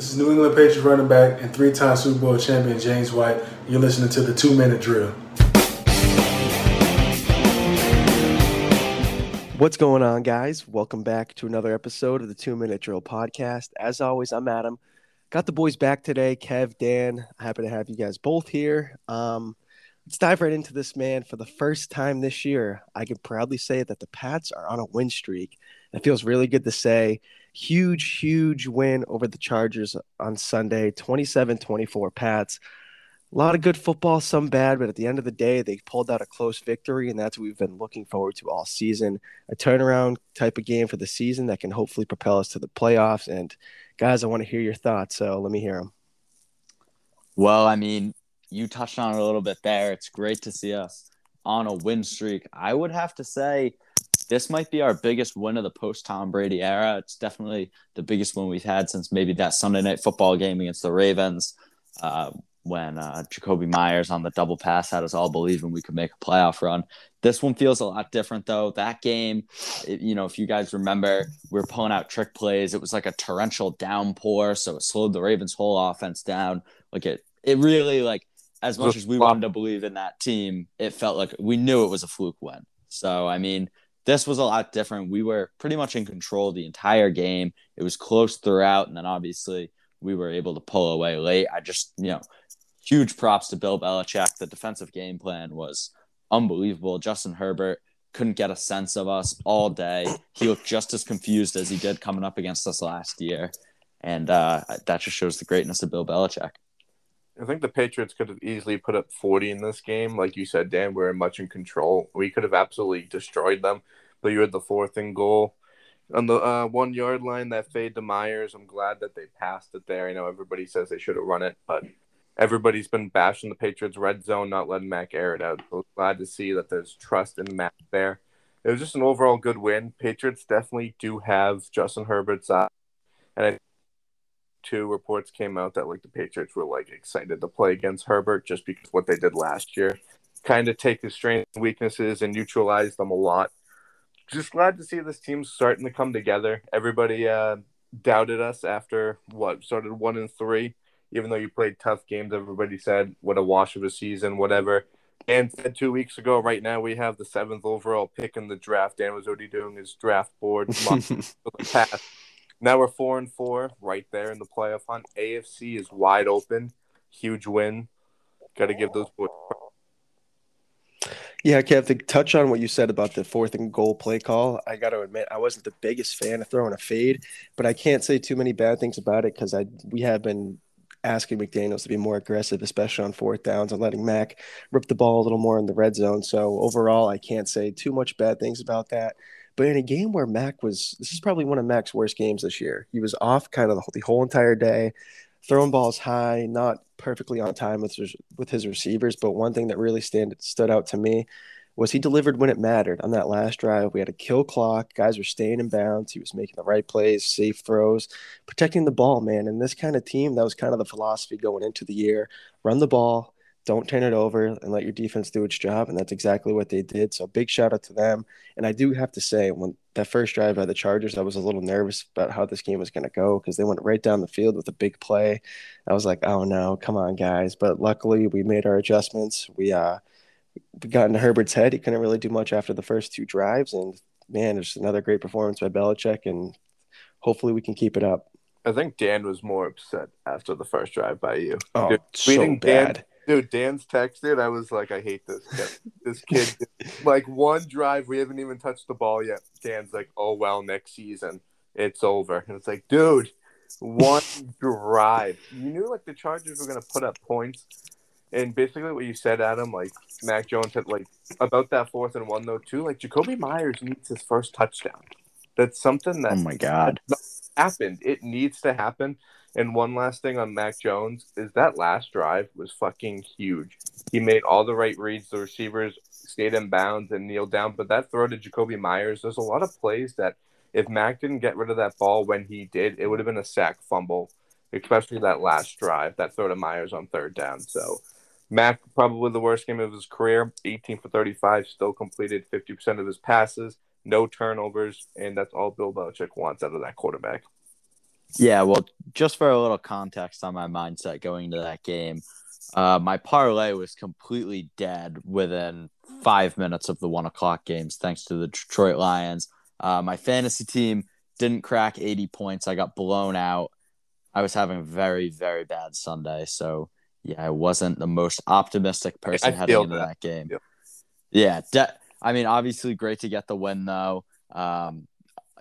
This is New England Patriots running back and three-time Super Bowl champion James White. You're listening to the two-minute drill. What's going on, guys? Welcome back to another episode of the Two Minute Drill podcast. As always, I'm Adam. Got the boys back today, Kev, Dan. Happy to have you guys both here. Um, let's dive right into this, man. For the first time this year, I can proudly say that the Pats are on a win streak. It feels really good to say. Huge, huge win over the Chargers on Sunday, 27 24 Pats. A lot of good football, some bad, but at the end of the day, they pulled out a close victory, and that's what we've been looking forward to all season. A turnaround type of game for the season that can hopefully propel us to the playoffs. And guys, I want to hear your thoughts, so let me hear them. Well, I mean, you touched on it a little bit there. It's great to see us on a win streak. I would have to say this might be our biggest win of the post Tom Brady era. It's definitely the biggest one we've had since maybe that Sunday night football game against the Ravens. Uh, when uh, Jakobi Meyers on the double pass had us all believing we could make a playoff run. This one feels a lot different though. That game, it, you know, if you guys remember, we were pulling out trick plays. It was like a torrential downpour, so it slowed the Ravens' whole offense down. Like it, it really like as much as we wanted to believe in that team, it felt like we knew it was a fluke win. So I mean, this was a lot different. We were pretty much in control the entire game. It was close throughout, and then obviously we were able to pull away late. I just, you know, huge props to Bill Belichick. The defensive game plan was unbelievable. Justin Herbert couldn't get a sense of us all day. He looked just as confused as he did coming up against us last year. And uh, that just shows the greatness of Bill Belichick. I think the Patriots could have easily put up 40 in this game. Like you said, Dan, we are much in control. We could have absolutely destroyed them, but you had the fourth and goal on the uh, one yard line that fade to Meyers. I'm glad that they passed it there. I know everybody says they should have run it, but everybody's been bashing the Patriots red zone, not letting Mac air it out. So glad to see that there's trust in Mac there. It was just an overall good win. Patriots definitely do have Justin Herbert's eye, and I two reports came out that like the Patriots were like excited to play against Herbert just because what they did last year. Kind of take his strengths and weaknesses and neutralize them a lot. Just glad to see this team starting to come together. Everybody uh, doubted us after what started one and three, even though you played tough games. Everybody said what a wash of a season, whatever. And said two weeks ago, right now we have the seventh overall pick in the draft. Dan was already doing his draft board for the past now we're four and four, right there in the playoff hunt. AFC is wide open, huge win. Got to give those boys. Yeah, Kev, to touch on what you said about the fourth and goal play call, I got to admit I wasn't the biggest fan of throwing a fade, but I can't say too many bad things about it because I we have been asking McDaniels to be more aggressive, especially on fourth downs and letting Mac rip the ball a little more in the red zone. So overall, I can't say too much bad things about that. But in a game where Mac was, this is probably one of Mac's worst games this year. He was off kind of the whole, the whole entire day, throwing balls high, not perfectly on time with his, with his receivers. But one thing that really stand, stood out to me was he delivered when it mattered on that last drive. We had a kill clock. Guys were staying in bounds. He was making the right plays, safe throws, protecting the ball, man. And this kind of team, that was kind of the philosophy going into the year. Run the ball, don't turn it over and let your defense do its job. And that's exactly what they did. So big shout out to them. And I do have to say, when that first drive by the Chargers, I was a little nervous about how this game was going to go because they went right down the field with a big play. I was like, oh no, come on, guys. But luckily, we made our adjustments. We, uh, we got into Herbert's head. He couldn't really do much after the first two drives. And man, it's another great performance by Belichick. And hopefully, we can keep it up. I think Dan was more upset after the first drive by you. Oh, Dude, so bad. Dan, Dude, Dan's texted. I was like, I hate this kid. This kid, like one drive, we haven't even touched the ball yet. Dan's like, oh well, next season it's over, and it's like, dude, one drive. You knew like the Chargers were gonna put up points, and basically what you said, Adam, like Mac Jones said, like about that fourth and one though too. Like Jakobi Meyers needs his first touchdown. That's something that oh my god happened. It needs to happen. And one last thing on Mac Jones is that last drive was fucking huge. He made all the right reads. The receivers stayed in bounds and kneeled down. But that throw to Jakobi Meyers, there's a lot of plays that if Mac didn't get rid of that ball when he did, it would have been a sack fumble, especially that last drive, that throw to Meyers on third down. So Mac, probably the worst game of his career, 18 for 35, still completed 50% of his passes, no turnovers, and that's all Bill Belichick wants out of that quarterback. Yeah, well, just for a little context on my mindset going into that game, uh, my parlay was completely dead within five minutes of the one o'clock games, thanks to the Detroit Lions. Uh, my fantasy team didn't crack 80 points. I got blown out. I was having a very, very bad Sunday. So, yeah, I wasn't the most optimistic person I heading into that. that, game. Yep. Yeah. De- I mean, obviously, great to get the win, though. Um,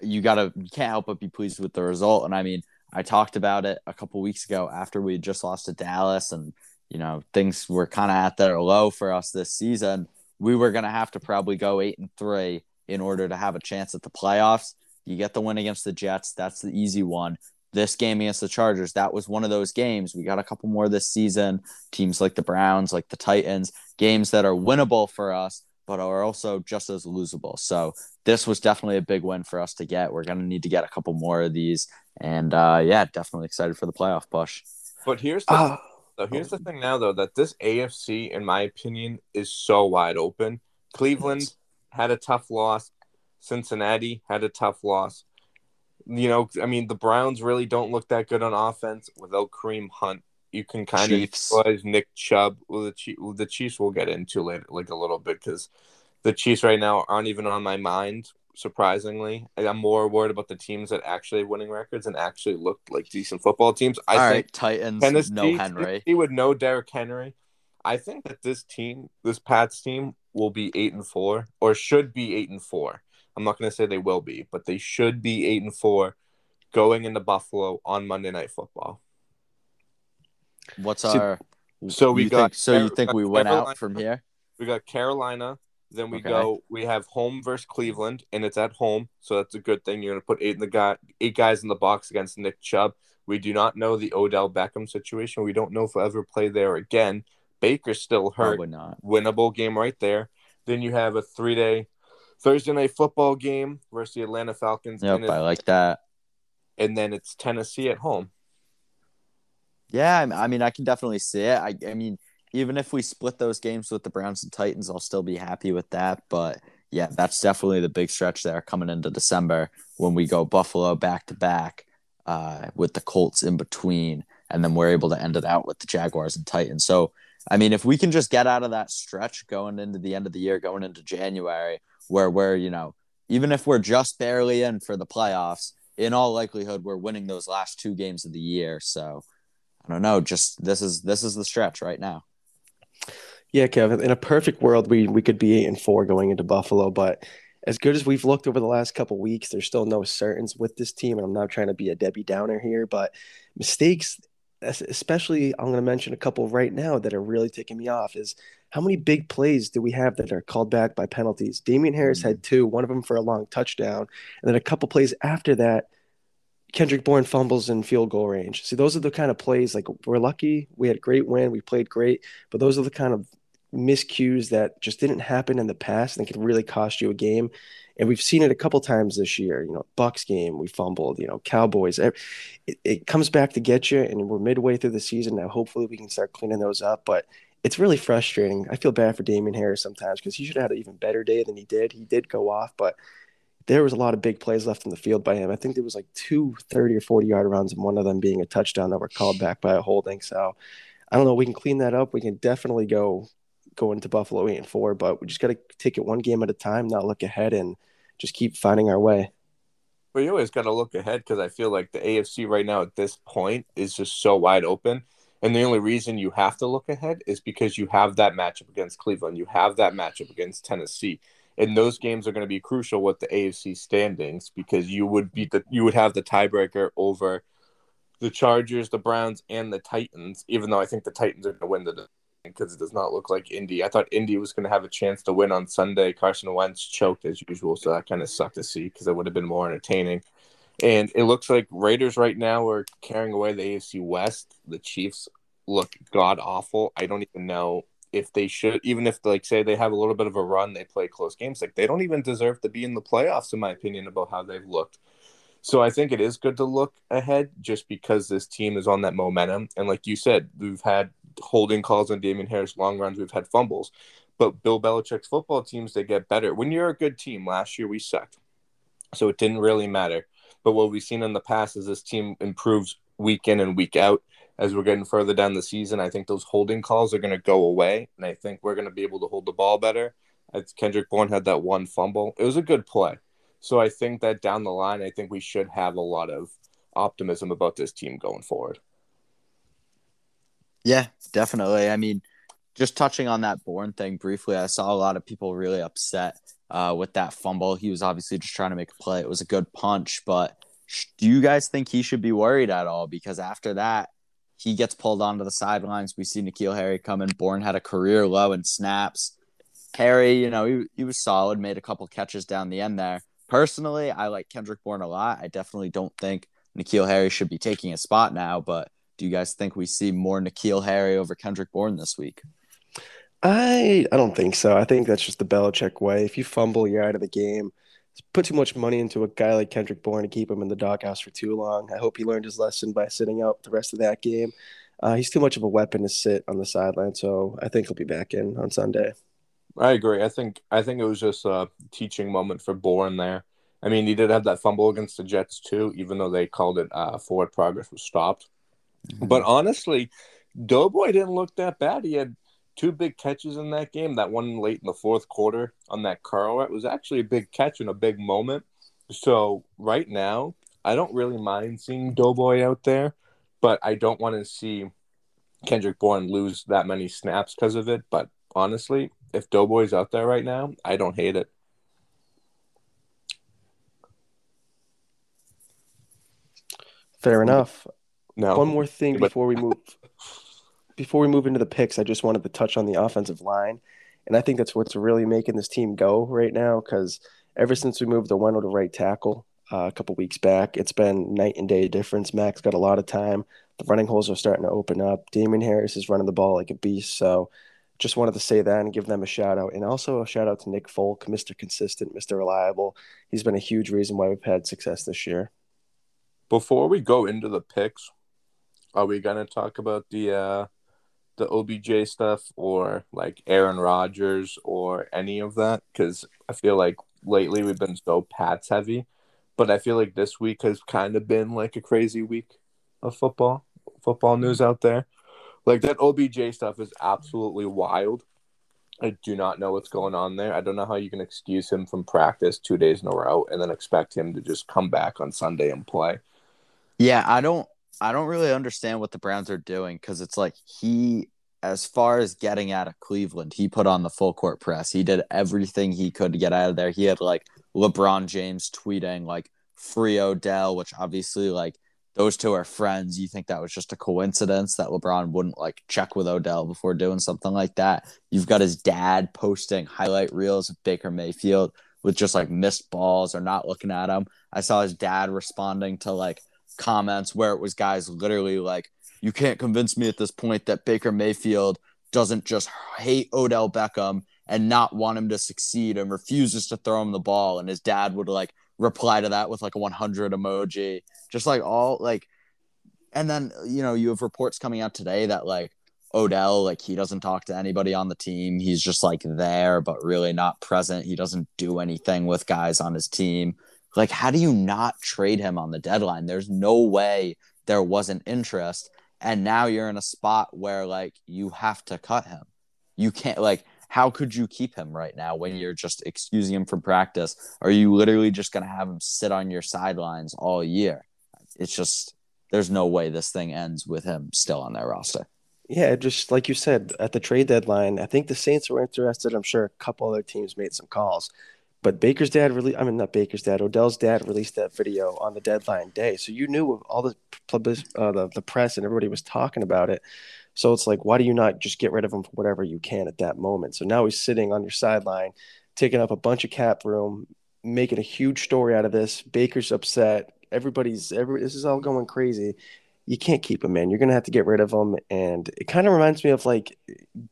you gotta, you can't help but be pleased with the result. And I mean, I talked about it a couple weeks ago after we had just lost to Dallas, and you know things were kind of at their low for us this season. We were gonna have to probably go eight and three in order to have a chance at the playoffs. You get the win against the Jets, that's the easy one. This game against the Chargers, that was one of those games. We got a couple more this season. Teams like the Browns, like the Titans, games that are winnable for us, but are also just as losable. So this was definitely a big win for us to get. We're going to need to get a couple more of these. And uh, yeah, definitely excited for the playoff push. But here's the Ah, So here's the thing now, though, that this AFC, in my opinion, is so wide open. Cleveland had a tough loss. Cincinnati had a tough loss. You know, I mean, the Browns really don't look that good on offense without Kareem Hunt. You can kind Chiefs. of utilize Nick Chubb. Well, the, Chief, the Chiefs we'll get into later, like a little bit, because the Chiefs right now aren't even on my mind. Surprisingly, I'm more worried about the teams that actually have winning records and actually look like decent football teams. I All think right, Titans, Tennessee, no Henry. He would know Derrick Henry. I think that this team, this Pats team, will be eight and four, or should be eight and four. I'm not going to say they will be, but they should be eight and four, going into Buffalo on Monday Night Football. What's So- our? so we you got think, so you think we went Carolina- out from here? We got Carolina. Then we Okay. go. We have home versus Cleveland, and it's at home, so that's a good thing. You're going to put eight in the guy, eight guys in the box against Nick Chubb. We do not know the Odell Beckham situation. We don't know if we'll ever play there again. Baker's still hurt. Probably not. winnable game right there. Then you have a three day Thursday night football game versus the Atlanta Falcons, Yep, I like that. and then it's Tennessee at home. Yeah, I mean, I can definitely see it. I, I mean, even if we split those games with the Browns and Titans, I'll still be happy with that. But yeah, that's definitely the big stretch there coming into December when we go Buffalo back to back uh, with the Colts in between, and then we're able to end it out with the Jaguars and Titans. So, I mean, if we can just get out of that stretch going into the end of the year, going into January, where we're, you know, even if we're just barely in for the playoffs, in all likelihood, we're winning those last two games of the year. So, I don't know. Just this is this is the stretch right now. Yeah, Kevin. In a perfect world, we we could be eight and four going into Buffalo, but as good as we've looked over the last couple weeks, there's still no certains with this team. And I'm not trying to be a Debbie Downer here, but mistakes, especially I'm going to mention a couple right now that are really taking me off. Is how many big plays do we have that are called back by penalties? Damien Harris had mm. two, one of them for a long touchdown, and then a couple plays after that. Kendrick Bourne fumbles in field goal range. See, those are the kind of plays like we're lucky. We had a great win. We played great, but those are the kind of miscues that just didn't happen in the past and could really cost you a game. And we've seen it a couple times this year. You know, Bucks game we fumbled. You know, Cowboys. It, it comes back to get you, and we're midway through the season now. Hopefully, we can start cleaning those up. But it's really frustrating. I feel bad for Damien Harris sometimes because he should have had an even better day than he did. He did go off, but there was a lot of big plays left in the field by him. I think there was like two 30 or 40 yard runs, and one of them being a touchdown that were called back by a holding. So I don't know. We can clean that up. We can definitely go go into Buffalo eight and four, but we just got to take it one game at a time, not look ahead, and just keep finding our way. But you always got to look ahead because I feel like the AFC right now at this point is just so wide open. And the only reason you have to look ahead is because you have that matchup against Cleveland. You have that matchup against Tennessee. And those games are going to be crucial with the AFC standings because you would beat the you would have the tiebreaker over the Chargers, the Browns, and the Titans, even though I think the Titans are going to win the because it does not look like Indy. I thought Indy was going to have a chance to win on Sunday. Carson Wentz choked as usual, so that kind of sucked to see because it would have been more entertaining. And it looks like Raiders right now are carrying away the AFC West. The Chiefs look god awful. I don't even know if they should, even if like say they have a little bit of a run, they play close games. Like they don't even deserve to be in the playoffs, in my opinion, about how they've looked. So I think it is good to look ahead just because this team is on that momentum. And like you said, we've had holding calls on Damien Harris, long runs, we've had fumbles. But Bill Belichick's football teams, they get better. When you're a good team, last year we sucked. So it didn't really matter. But what we've seen in the past is this team improves week in and week out. As we're getting further down the season, I think those holding calls are going to go away, and I think we're going to be able to hold the ball better. Kendrick Bourne had that one fumble, it was a good play. So I think that down the line, I think we should have a lot of optimism about this team going forward. Yeah, definitely. I mean, just touching on that Bourne thing briefly, I saw a lot of people really upset uh, with that fumble. He was obviously just trying to make a play. It was a good punch, but do you guys think he should be worried at all? Because after that, he gets pulled onto the sidelines. We see N'Keal Harry coming. Bourne had a career low in snaps. Harry, you know, he, he was solid, made a couple catches down the end there. Personally, I like Kendrick Bourne a lot. I definitely don't think N'Keal Harry should be taking a spot now, but do you guys think we see more N'Keal Harry over Kendrick Bourne this week? I I don't think so. I think that's just the Belichick way. If you fumble, you're out of the game. Put too much money into a guy like Kendrick Bourne to keep him in the doghouse for too long. I hope he learned his lesson by sitting out the rest of that game. Uh, he's too much of a weapon to sit on the sideline, so I think he'll be back in on Sunday. I agree. I think I think it was just a teaching moment for Bourne there. I mean, he did have that fumble against the Jets too, even though they called it uh, forward progress was stopped. Mm-hmm. But honestly, Doughboy didn't look that bad. He had two big catches in that game. That one late in the fourth quarter on that curl it was actually a big catch and a big moment. So right now, I don't really mind seeing Doughboy out there, but I don't want to see Kendrick Bourne lose that many snaps because of it. But honestly, if Doughboy's out there right now, I don't hate it. Fair enough. No. One more thing before we move before we move into the picks, I just wanted to touch on the offensive line, and I think that's what's really making this team go right now. Because ever since we moved the Wendell to right tackle uh, a couple weeks back, it's been night and day difference. Max got a lot of time. The running holes are starting to open up. Damien Harris is running the ball like a beast. So just wanted to say that and give them a shout out. And also a shout out to Nick Folk, Mr. Consistent, Mr. Reliable. He's been a huge reason why we've had success this year. Before we go into the picks, are we gonna talk about the uh the OBJ stuff or like Aaron Rodgers or any of that because I feel like lately we've been so Pats heavy, but I feel like this week has kind of been like a crazy week of football football mm-hmm. news out there. Like that OBJ stuff is absolutely wild. I do not know what's going on there. I don't know how you can excuse him from practice two days in a row and then expect him to just come back on Sunday and play. Yeah, I don't I don't really understand what the Browns are doing because it's like he, as far as getting out of Cleveland, he put on the full court press. He did everything he could to get out of there. He had like LeBron James tweeting like free Odell, which obviously like those two are friends. You think that was just a coincidence that LeBron wouldn't like check with Odell before doing something like that? You've got his dad posting highlight reels of Baker Mayfield with just like missed balls or not looking at him. I saw his dad responding to like comments where it was guys literally like, you can't convince me at this point that Baker Mayfield doesn't just hate Odell Beckham and not want him to succeed and refuses to throw him the ball. And his dad would like reply to that with like a 100 emoji, just like all like, and then, you know, you have reports coming out today that like Odell, like he doesn't talk to anybody on the team. He's just like there, but really not present. He doesn't do anything with guys on his team. Like, how do you not trade him on the deadline? There's no way there wasn't interest. And now you're in a spot where like you have to cut him. You can't like how could you keep him right now when you're just excusing him from practice? Are you literally just gonna have him sit on your sidelines all year? It's just there's no way this thing ends with him still on their roster. Yeah, just like you said at the trade deadline, I think the Saints were interested. I'm sure a couple other teams made some calls. But Baker's dad really, I mean, not Baker's dad, Odell's dad released that video on the deadline day. So you knew all the, uh, the, the press and everybody was talking about it. So it's like, why do you not just get rid of him for whatever you can at that moment? So now he's sitting on your sideline, taking up a bunch of cap room, making a huge story out of this. Baker's upset. Everybody's, every, this is all going crazy. You can't keep him, man. You're going to have to get rid of him. And it kind of reminds me of like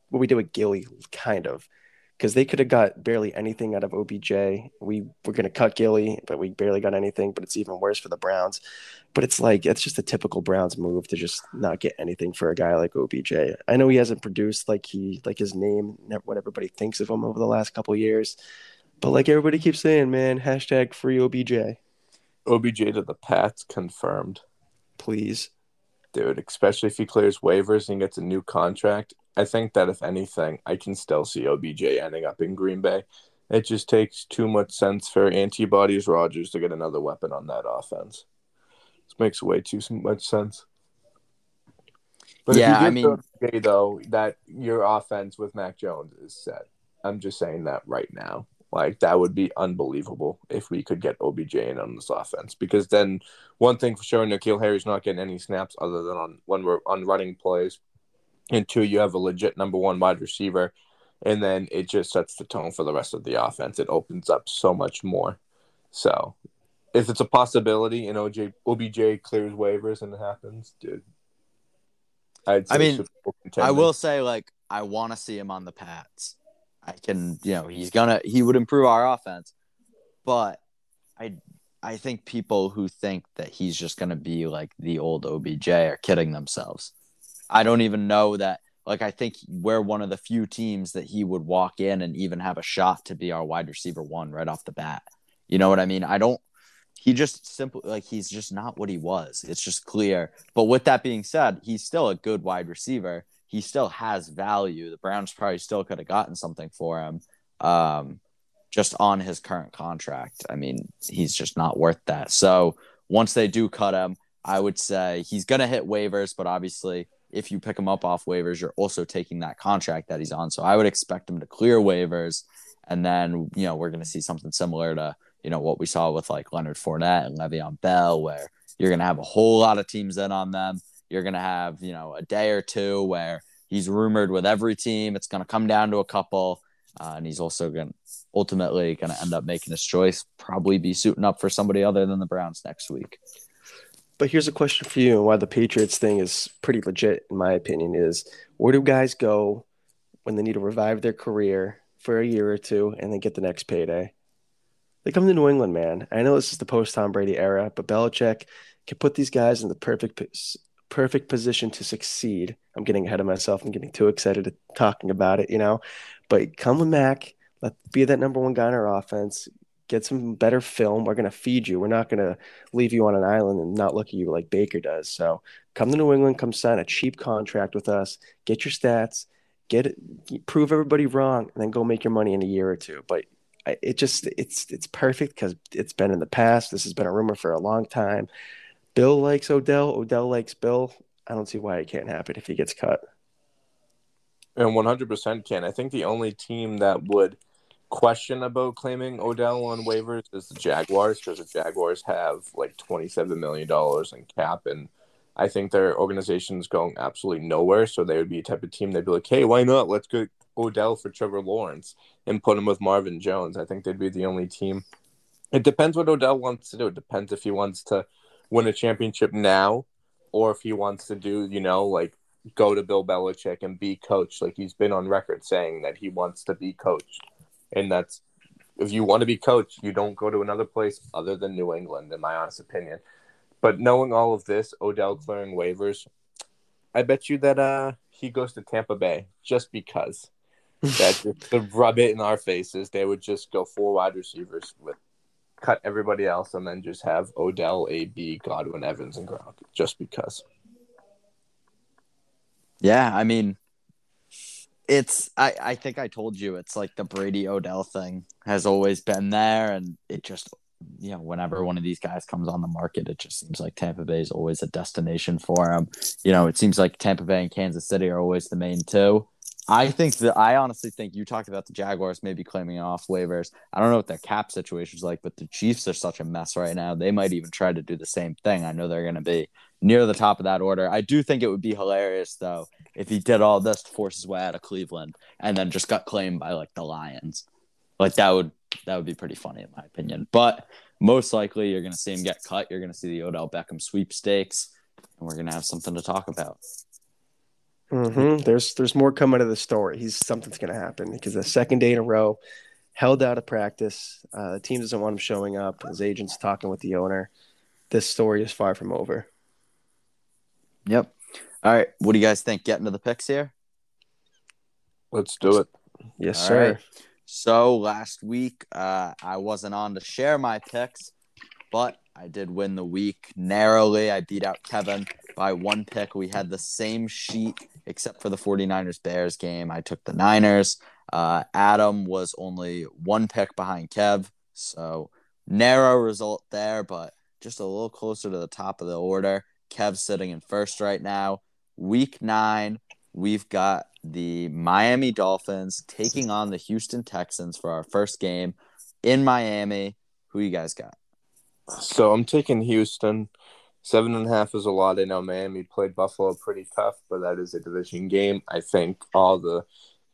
what we did with Gilly, kind of because they could have got barely anything out of OBJ. We were going to cut Gilly, but we barely got anything. But it's even worse for the Browns. But it's like it's just a typical Browns move to just not get anything for a guy like OBJ. I know he hasn't produced like he like his name, what everybody thinks of him over the last couple years. But like everybody keeps saying, man, hashtag free OBJ. OBJ to the Pats confirmed. Please. dude, especially if he clears waivers and gets a new contract. I think that if anything, I can still see OBJ ending up in Green Bay. It just takes too much sense for antibodies Rodgers to get another weapon on that offense. This makes way too much sense. But Yeah, if you I mean- OBJ, though, that your offense with Mac Jones is set. I'm just saying that right now. Like that would be unbelievable if we could get OBJ in on this offense. Because then one thing for sure, N'Keal Harry's not getting any snaps other than on when we're on running plays. And two, you have a legit number one wide receiver. And then it just sets the tone for the rest of the offense. It opens up so much more. So if it's a possibility and OJ OBJ clears waivers and it happens, dude. I'd say I mean, I will say, like, I want to see him on the Pats. I can, you know, he's gonna, he would improve our offense, but I, I think people who think that he's just gonna be like the old OBJ are kidding themselves. I don't even know that. Like, I think we're one of the few teams that he would walk in and even have a shot to be our wide receiver one right off the bat. You know what I mean? I don't. He just simply like he's just not what he was. It's just clear. But with that being said, he's still a good wide receiver he still has value. The Browns probably still could have gotten something for him um, just on his current contract. I mean, he's just not worth that. So once they do cut him, I would say he's going to hit waivers, but obviously, if you pick him up off waivers, you're also taking that contract that he's on. So I would expect him to clear waivers. And then, you know, we're going to see something similar to, you know, what we saw with like Leonard Fournette and Le'Veon Bell, where you're going to have a whole lot of teams in on them. You're going to have, you know, a day or two where he's rumored with every team. It's going to come down to a couple. Uh, and he's also going to ultimately going to end up making his choice, probably be suiting up for somebody other than the Browns next week. But here's a question for you, and why the Patriots thing is pretty legit, in my opinion, is where do guys go when they need to revive their career for a year or two and then get the next payday? They come to New England, man. I know this is the post Tom Brady era, but Belichick can put these guys in the perfect perfect position to succeed. I'm getting ahead of myself. I'm getting too excited talking about it, you know. But come with Mac, let be that number one guy in our offense. Get some better film. We're gonna feed you. We're not gonna leave you on an island and not look at you like Baker does. So come to New England. Come sign a cheap contract with us. Get your stats. Get it. Prove everybody wrong, and then go make your money in a year or two. But it just it's it's perfect because it's been in the past. This has been a rumor for a long time. Bill likes Odell. Odell likes Bill. I don't see why it can't happen if he gets cut. And 100% can. I think the only team that would question about claiming Odell on waivers is the Jaguars because the Jaguars have like $27 million in cap. And I think their organization is going absolutely nowhere. So they would be a type of team they'd be like, hey, why not? Let's get Odell for Trevor Lawrence and put him with Marvin Jones. I think they'd be the only team. It depends what Odell wants to do. It depends if he wants to win a championship now or if he wants to do, you know, like go to Bill Belichick and be coached. Like he's been on record saying that he wants to be coached. And that's if you want to be coached, you don't go to another place other than New England, in my honest opinion. But knowing all of this, Odell clearing waivers, I bet you that uh he goes to Tampa Bay just because. that just to rub it in our faces, they would just go four wide receivers with cut everybody else and then just have Odell, AB, Godwin, Evans, and Gronk just because. Yeah, I mean, it's I I think I told you it's like the Brady Odell thing has always been there, and it just you know whenever one of these guys comes on the market, it just seems like Tampa Bay is always a destination for him. You know, it seems like Tampa Bay and Kansas City are always the main two. I think that I honestly think you talked about the Jaguars maybe claiming off waivers. I don't know what their cap situation is like, but the Chiefs are such a mess right now. They might even try to do the same thing. I know they're going to be near the top of that order. I do think it would be hilarious though if he did all this to force his way out of Cleveland and then just got claimed by like the Lions. Like that would that would be pretty funny in my opinion. But most likely you're going to see him get cut. You're going to see the Odell Beckham sweepstakes, and we're going to have something to talk about. Mm-hmm. There's there's more coming to the story. He's something's going to happen because the second day in a row, held out of practice. Uh, the team doesn't want him showing up. His agent's talking with the owner. This story is far from over. Yep. All right. What do you guys think? Getting to the picks here. Let's do it. Yes, All sir. right. So last week, uh, I wasn't on to share my picks, but I did win the week narrowly. I beat out Kevin by one pick. We had the same sheet except for the 49ers Bears game. I took the Niners. Uh, Adam was only one pick behind Kev. So narrow result there, but just a little closer to the top of the order. Kev's sitting in first right now. Week nine, we've got the Miami Dolphins taking on the Houston Texans for our first game in Miami. Who you guys got? So I'm taking Houston. Seven and a half is a lot. I know Miami played Buffalo pretty tough, but that is a division game. I think all the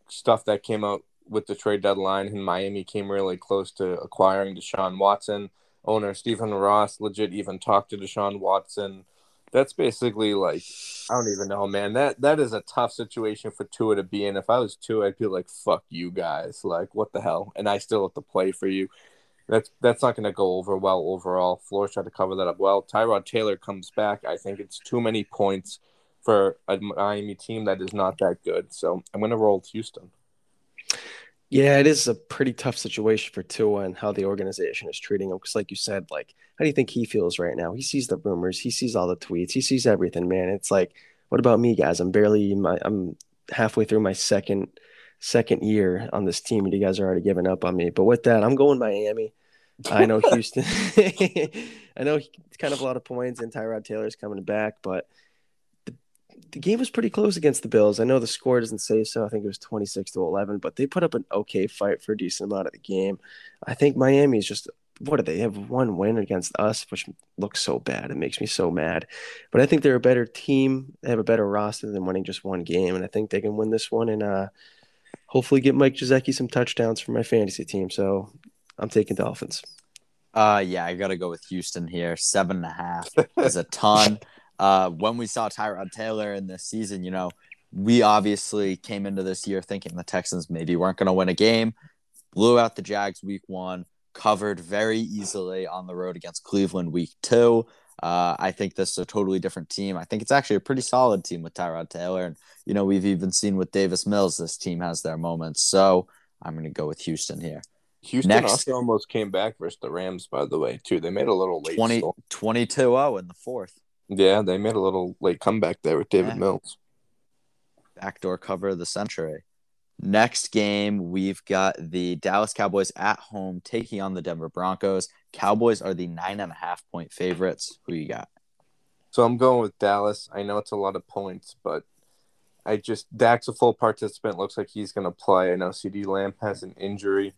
stuff that came out with the trade deadline and Miami came really close to acquiring Deshaun Watson. Owner Stephen Ross legit even talked to Deshaun Watson. That's basically like I don't even know, man. That that is a tough situation for Tua to be in. If I was Tua, I'd be like, "Fuck you guys!" Like, what the hell? And I still have to play for you. That's that's not going to go over well overall. Flores tried to cover that up well. Tyrod Taylor comes back. I think it's too many points for a Miami team that is not that good. So I'm going to roll Houston. Yeah, it is a pretty tough situation for Tua and how the organization is treating him. Because, like you said, like how do you think he feels right now? He sees the rumors, he sees all the tweets, he sees everything. Man, it's like, what about me, guys? I'm barely my I'm halfway through my second second year on this team, and you guys are already giving up on me. But with that, I'm going Miami. I know Houston. I know it's kind of a lot of points, and Tyrod Taylor's coming back, but the, the game was pretty close against the Bills. I know the score doesn't say so. I think it was 26 to 11, but they put up an okay fight for a decent amount of the game. I think Miami is just what do they have one win against us, which looks so bad. It makes me so mad. But I think they're a better team. They have a better roster than winning just one game, and I think they can win this one and uh, hopefully get Mike Gesicki some touchdowns for my fantasy team. So I'm taking Dolphins. Uh, yeah, I got to go with Houston here. Seven and a half is a ton. uh, when we saw Tyrod Taylor in this season, you know, we obviously came into this year thinking the Texans maybe weren't going to win a game. Blew out the Jags week one, covered very easily on the road against Cleveland week two. Uh, I think this is a totally different team. I think it's actually a pretty solid team with Tyrod Taylor. And, you know, we've even seen with Davis Mills, this team has their moments. So I'm going to go with Houston here. Houston Next. also almost came back versus the Rams, by the way, too. They made a little late. 20, 22-0 in the fourth. Yeah, they made a little late comeback there with David Yeah. Mills. Backdoor cover of the century. Next game, we've got the Dallas Cowboys at home taking on the Denver Broncos. Cowboys are the nine and a half point favorites. Who you got? So I'm going with Dallas. I know it's a lot of points, but I just Dak's a full participant. Looks like he's going to play. I know CeeDee Lamb has an injury,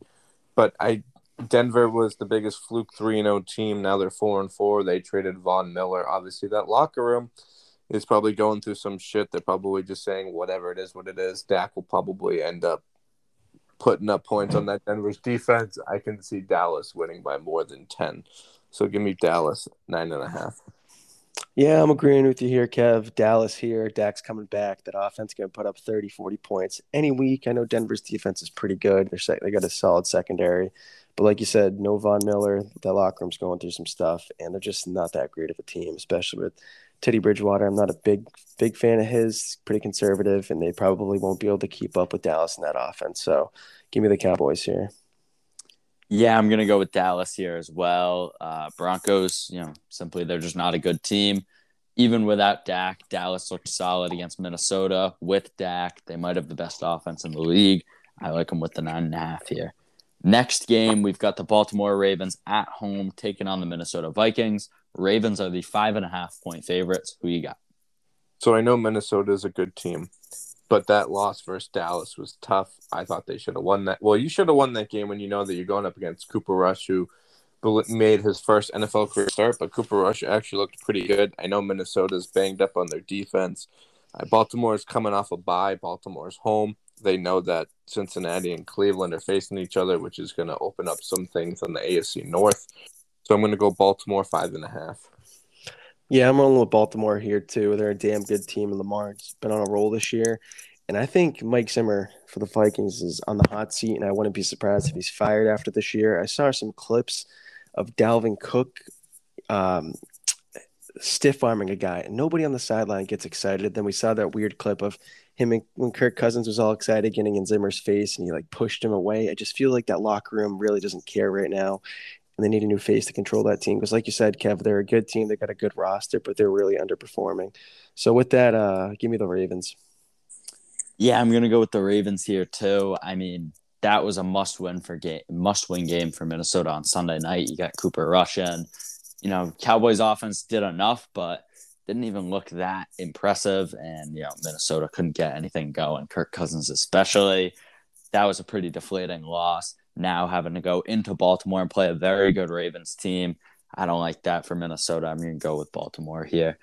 but I Denver was the biggest fluke three and zero team. Now they're four and four. They traded Von Miller. Obviously, that locker room is probably going through some shit. They're probably just saying whatever it is, what it is. Dak will probably end up putting up points on that Denver's defense. I can see Dallas winning by more than ten. So give me Dallas nine and a half. Yeah, I'm agreeing with you here, Kev. Dallas here. Dak's coming back. That offense going to put up 30, 40 points any week. I know Denver's defense is pretty good. They're sec- they got a solid secondary. But like you said, no Von Miller. That locker room's going through some stuff, and they're just not that great of a team, especially with Teddy Bridgewater. I'm not a big, big fan of his. Pretty conservative, and they probably won't be able to keep up with Dallas in that offense. So give me the Cowboys here. Yeah, I'm gonna go with Dallas here as well. Uh, Broncos, you know, simply they're just not a good team. Even without Dak, Dallas looked solid against Minnesota. With Dak, they might have the best offense in the league. I like them with the nine and a half here. Next game, we've got the Baltimore Ravens at home taking on the Minnesota Vikings. Ravens are the five and a half point favorites. Who you got? So I know Minnesota is a good team, but that loss versus Dallas was tough. I thought they should have won that. Well, you should have won that game when you know that you're going up against Cooper Rush, who made his first NFL career start, but Cooper Rush actually looked pretty good. I know Minnesota's banged up on their defense. Baltimore is coming off a bye. Baltimore's home. They know that Cincinnati and Cleveland are facing each other, which is going to open up some things on the AFC North. So I'm going to go Baltimore five and a half. Yeah, I'm rolling with Baltimore here too. They're a damn good team, Lamar's been on a roll this year. And I think Mike Zimmer for the Vikings is on the hot seat, and I wouldn't be surprised if he's fired after this year. I saw some clips of Dalvin Cook um, stiff arming a guy, and nobody on the sideline gets excited. Then we saw that weird clip of him and, when Kirk Cousins was all excited getting in Zimmer's face, and he like pushed him away. I just feel like that locker room really doesn't care right now. And they need a new face to control that team. Because, like you said, Kev, they're a good team. They got a good roster, but they're really underperforming. So, with that, uh, give me the Ravens. Yeah, I'm gonna go with the Ravens here too. I mean, that was a must-win for game, must-win game for Minnesota on Sunday night. You got Cooper Rush and you know, Cowboys offense did enough, but didn't even look that impressive. And you know, Minnesota couldn't get anything going. Kirk Cousins, especially, that was a pretty deflating loss. Now having to go into Baltimore and play a very good Ravens team, I don't like that for Minnesota. I'm going to go with Baltimore here.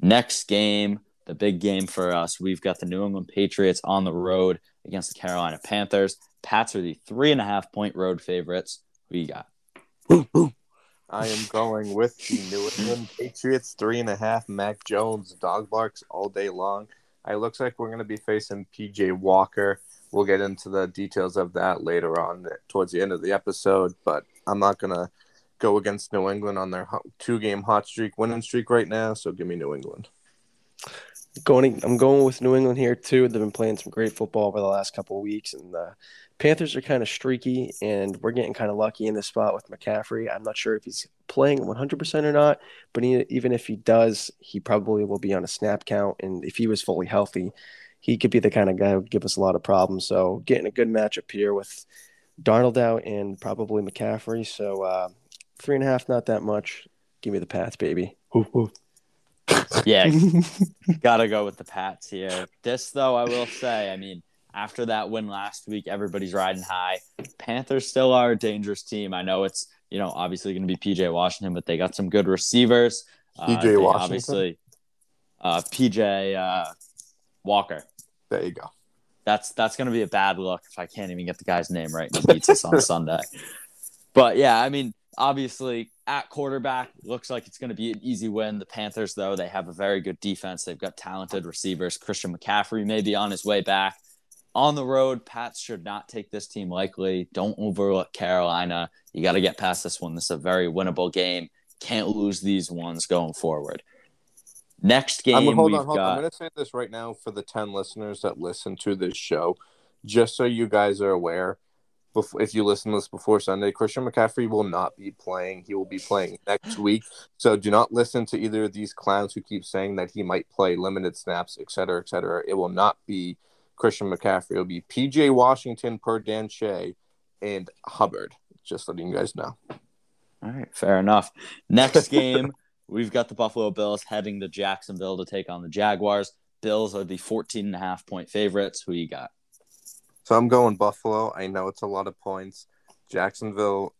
Next game, the big game for us, we've got the New England Patriots on the road against the Carolina Panthers. Pats are the three and a half point road favorites. Who you got? I am going with the New England Patriots three and a half. Mac Jones dog barks all day long. It looks like we're going to be facing PJ Walker. We'll get into the details of that later on towards the end of the episode, but I'm not to go against New England on their two game hot streak winning streak right now, so give me New England. Going, I'm going with New England here too. They've been playing some great football over the last couple of weeks, and the Panthers are kind of streaky, and we're getting kind of lucky in this spot with McCaffrey. I'm not sure if he's playing 100% or not, but he, even if he does, he probably will be on a snap count, and if he was fully healthy, he could be the kind of guy who would give us a lot of problems. So getting a good matchup here with Darnold out and probably McCaffrey. So uh, three and a half, not that much. Give me the Pats, baby. Ooh, ooh. Yeah, gotta go with the Pats here. This though, I will say, I mean, after that win last week, everybody's riding high. Panthers still are a dangerous team. I know it's you know obviously going to be PJ Washington, but they got some good receivers. PJ uh, Washington, obviously. Uh, PJ uh, Walker. There you go. That's that's going to be a bad look if I can't even get the guy's name right and he beats us on Sunday. But yeah, I mean, obviously at quarterback looks like it's going to be an easy win. The Panthers, though, they have a very good defense. They've got talented receivers. Christian McCaffrey may be on his way back. On the road, Pats should not take this team likely. Don't overlook Carolina. You got to get past this one. This is a very winnable game. Can't lose these ones going forward. Next game, I'm, hold on, hold got... I'm going to say this right now for the 10 listeners that listen to this show, just so you guys are aware before, if you listen to this before Sunday, Christian McCaffrey will not be playing. He will be playing next week. So do not listen to either of these clowns who keep saying that he might play limited snaps, et cetera, et cetera. It will not be Christian McCaffrey. It'll be PJ Washington per Dan Shea and Hubbard. Just letting you guys know. All right, fair enough. Next game, we've got the Buffalo Bills heading to Jacksonville to take on the Jaguars. Bills are the 14 and a half point favorites. Who you got? So I'm going Buffalo. I know it's a lot of points. Jacksonville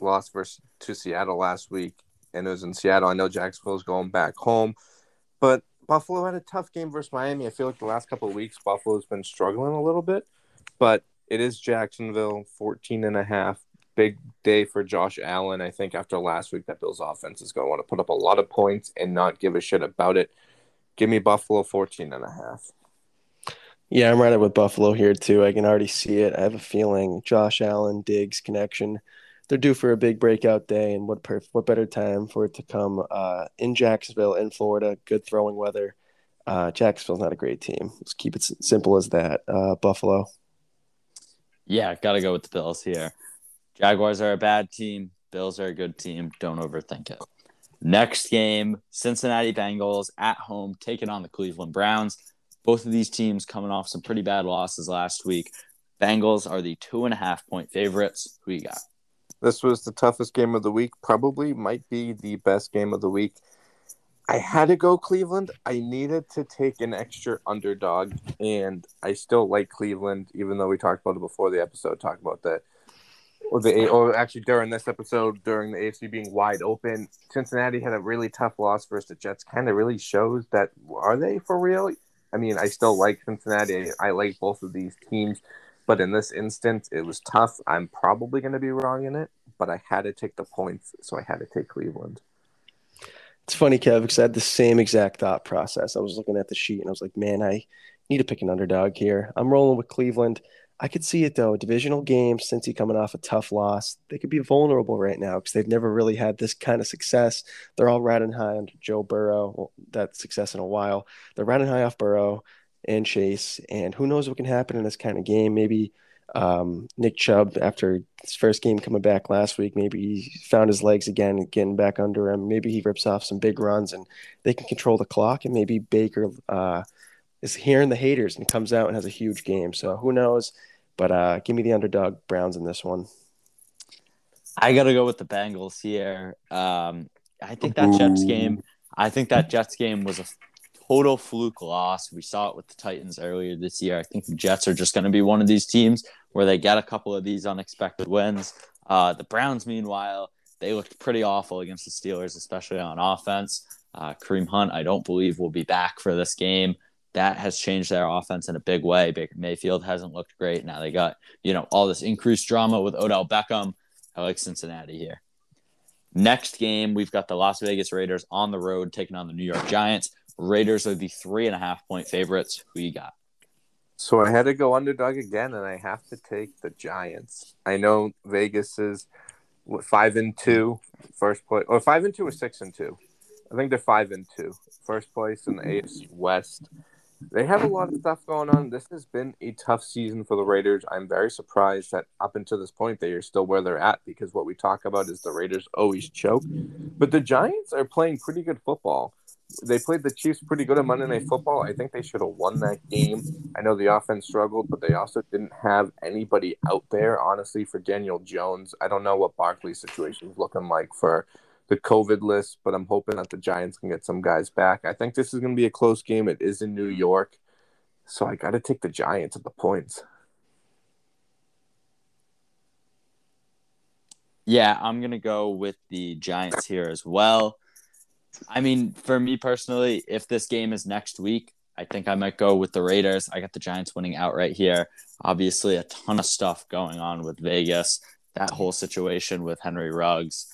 lost versus to Seattle last week, and it was in Seattle. I know Jacksonville's going back home, but Buffalo had a tough game versus Miami. I feel like the last couple of weeks Buffalo's been struggling a little bit, but it is Jacksonville 14 and a half. Big day for Josh Allen. I think after last week that Bills offense is going to want to put up a lot of points and not give a shit about it. Give me Buffalo 14 and a half. Yeah, I'm right up with Buffalo here too. I can already see it. I have a feeling Josh Allen, Diggs connection. They're due for a big breakout day, and what perf- what better time for it to come uh, in Jacksonville, in Florida? Good throwing weather. Uh, Jacksonville's not a great team. Let's keep it s- simple as that. Uh, Buffalo. Yeah, gotta go with the Bills here. Jaguars are a bad team. Bills are a good team. Don't overthink it. Next game, Cincinnati Bengals at home taking on the Cleveland Browns. Both of these teams coming off some pretty bad losses last week. Bengals are the two and a half point favorites. Who you got? This was the toughest game of the week. Probably might be the best game of the week. I had to go Cleveland. I needed to take an extra underdog, and I still like Cleveland, even though we talked about it before the episode. Talk about that, or the or actually during this episode, during the AFC being wide open, Cincinnati had a really tough loss versus the Jets. Kind of really shows that are they for real? I mean, I still like Cincinnati. I like both of these teams, but in this instance, it was tough. I'm probably going to be wrong in it, but I had to take the points, so I had to take Cleveland. It's funny, Kev, because I had the same exact thought process. I was looking at the sheet and I was like, man, I need to pick an underdog here. I'm rolling with Cleveland. I could see it though. Divisional Cincy coming off a tough loss, they could be vulnerable right now because they've never really had this kind of success. They're all riding high under Joe Burrow. Well, that success in a while. They're riding high off Burrow and Chase, and who knows what can happen in this kind of game. Maybe Um, Nick Chubb, after his first game coming back last week, maybe he found his legs again getting back under him. Maybe he rips off some big runs and they can control the clock. And maybe Baker uh, is hearing the haters and comes out and has a huge game. So who knows? But uh, give me the underdog Browns in this one. I got to go with the Bengals here. Um, I think that Jets game. I think that Jets game was a total fluke loss. We saw it with the Titans earlier this year. I think the Jets are just going to be one of these teams where they get a couple of these unexpected wins. Uh, the Browns, meanwhile, they looked pretty awful against the Steelers, especially on offense. Uh, Kareem Hunt, I don't believe, will be back for this game. That has changed their offense in a big way. Baker Mayfield hasn't looked great. Now they got, you know, all this increased drama with Odell Beckham. I like Cincinnati here. Next game, we've got the Las Vegas Raiders on the road taking on the New York Giants. Raiders are the three and a half point favorites. Who you got? So I had to go underdog again, and I have to take the Giants. I know Vegas is five and two, first place, or five and two or six and two. I think they're five and two, first place in the AFC West. They have a lot of stuff going on. This has been a tough season for the Raiders. I'm very surprised that up until this point they are still where they're at because what we talk about is the Raiders always choke. But the Giants are playing pretty good football. They played the Chiefs pretty good on Monday Night Football. I think they should have won that game. I know the offense struggled, but they also didn't have anybody out there, honestly, for Daniel Jones. I don't know what Barkley's situation is looking like for the COVID list, but I'm hoping that the Giants can get some guys back. I think this is going to be a close game. It is in New mm-hmm. York, so I got to take the Giants at the points. Yeah, I'm going to go with the Giants here as well. I mean, for me personally, if this game is next week, I think I might go with the Raiders. I got the Giants winning outright here. Obviously, a ton of stuff going on with Vegas. That whole situation with Henry Ruggs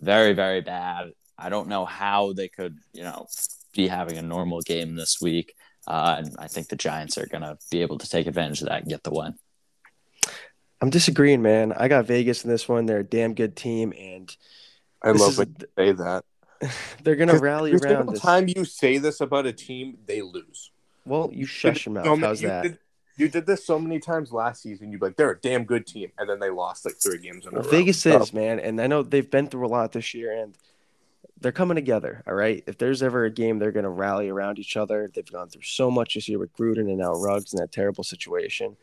very, very bad. I don't know how they could, you know, be having a normal game this week. Uh, and I think the Giants are going to be able to take advantage of that and get the win. I'm disagreeing, man. I got Vegas in this one. They're a damn good team, and I love is when you say that. they're gonna rally around single this. time you say this about a team, they lose. Well, you shush your mouth. So many- How's you that? Did, you did this so many times last season. You'd be like, they're a damn good team, and then they lost like three games in Well, a row. Vegas So- is, man, and I know they've been through a lot this year, and they're coming together. All right, if there's ever a game, they're gonna rally around each other. They've gone through so much this year with Gruden and now Ruggs in that terrible situation.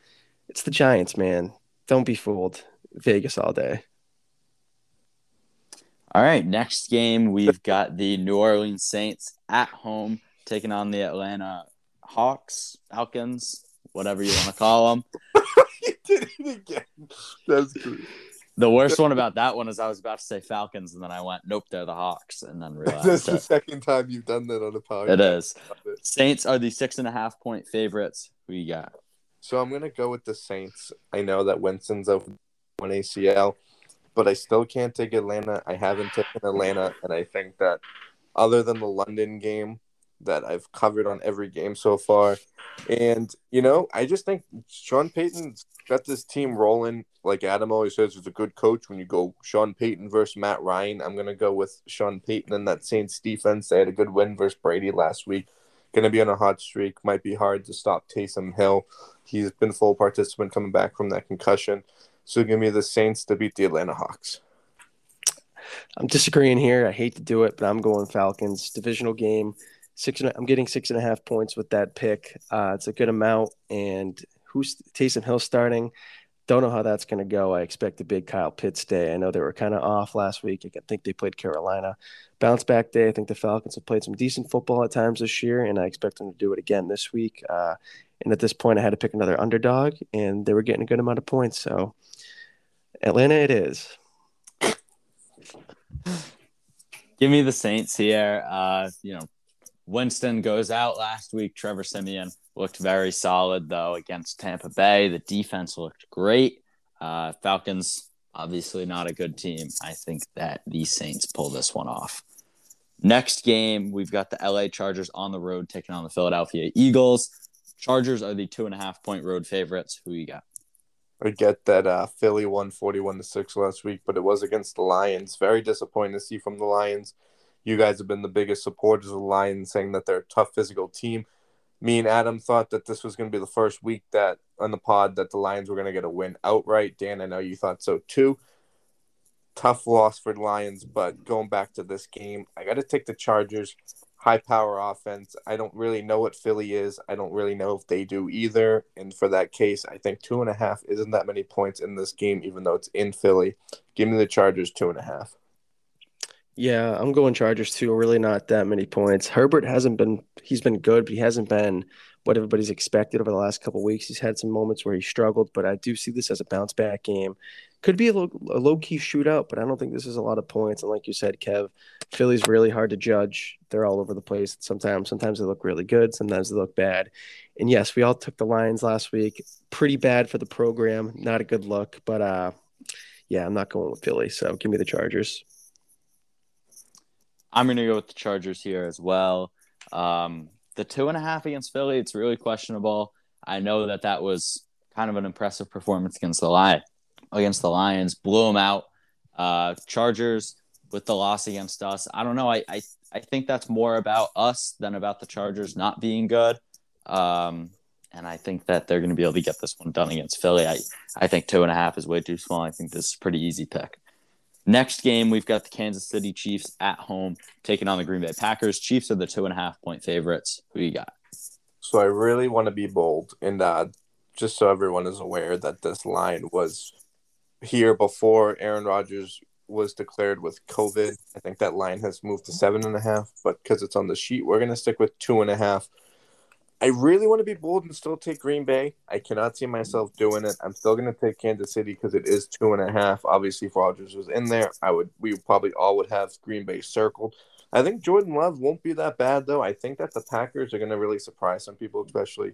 It's the Giants, man. Don't be fooled. Vegas all day. All right, next game we've got the New Orleans Saints at home taking on the Atlanta Hawks, Falcons, whatever you want to call them. you did it again. That's good. The worst one about that one is I was about to say Falcons, and then I went, "Nope, they're the Hawks," and then realized That's the second time you've done that on a podcast. it is. Saints are the six and a half point favorites. Who you got? So I'm gonna go with the Saints. I know that Winston's out one ACL, but I still can't take Atlanta. I haven't taken Atlanta, and I think that other than the London game that I've covered on every game so far, and you know, I just think Sean Payton's got this team rolling. Like Adam always says, he's a good coach. When you go Sean Payton versus Matt Ryan, I'm gonna go with Sean Payton and that Saints defense. They had a good win versus Brady last week. Gonna be on a hot streak. Might be hard to stop Taysom Hill. He's been full participant coming back from that concussion. So give me the Saints to beat the Atlanta Hawks. I'm disagreeing here. I hate to do it, but I'm going Falcons. Divisional game. Six. And, I'm getting six and a half points with that pick. Uh, it's a good amount. And who's Taysom Hill starting? Don't know how that's going to go. I expect a big Kyle Pitts day. I know they were kind of off last week. I think they played Carolina. Bounce back day. I think the Falcons have played some decent football at times this year, and I expect them to do it again this week. Uh, and at this point, I had to pick another underdog, and they were getting a good amount of points. So Atlanta, it is. Give me the Saints here. Uh, you know, Winston goes out last week. Trevor Siemian looked very solid though against Tampa Bay. The defense looked great. Uh, Falcons obviously not a good team. I think that the Saints pull this one off. Next game, we've got the LA Chargers on the road taking on the Philadelphia Eagles. Chargers are the two and a half point road favorites. Who you got? I get that uh, Philly won 41 to 6 last week, but it was against the Lions. Very disappointing to see from the Lions. You guys have been the biggest supporters of the Lions, saying that they're a tough physical team. me and Adam thought that this was going to be the first week that on the pod that the Lions were going to get a win outright. Dan, I know you thought so too. Tough loss for the Lions, but going back to this game, I got to take the Chargers. High power offense. I don't really know what Philly is. I don't really know if they do either. And for that case, I think two and a half isn't that many points in this game, even though it's in Philly. Give me the Chargers two and a half. Yeah, I'm going Chargers too. Really not that many points. Herbert hasn't been he's been good, but he hasn't been what everybody's expected over the last couple weeks. He's had some moments where he struggled, but I do see this as a bounce back game. Could be a low, a low key shootout, but I don't think this is a lot of points. And like you said, Kev, Philly's really hard to judge. They're all over the place. Sometimes, sometimes they look really good. Sometimes they look bad. And yes, we all took the Lions last week. Pretty bad for the program. Not a good look, but uh, yeah, I'm not going with Philly. So give me the Chargers. I'm going to go with the Chargers here as well. Um, the two and a half against Philly, it's really questionable. I know that that was kind of an impressive performance against the Lion, against the Lions, blew them out. Uh, Chargers with the loss against us. I don't know. I, I I think that's more about us than about the Chargers not being good. Um, and I think that they're going to be able to get this one done against Philly. I I think two and a half is way too small. I think this is a pretty easy pick. Next game, we've got the Kansas City Chiefs at home taking on the Green Bay Packers. Chiefs are the two and a half point favorites. Who you got? So I really want to be bold, and uh, just so everyone is aware that this line was here before Aaron Rodgers was declared with COVID. I think that line has moved to seven and a half, but because it's on the sheet, we're going to stick with two and a half. I really want to be bold and still take Green Bay. I cannot see myself doing it. I'm still going to take Kansas City because it is two and a half. Obviously, if Rodgers was in there, I would. We probably all would have Green Bay circled. I think Jordan Love won't be that bad though. I think that the Packers are going to really surprise some people, especially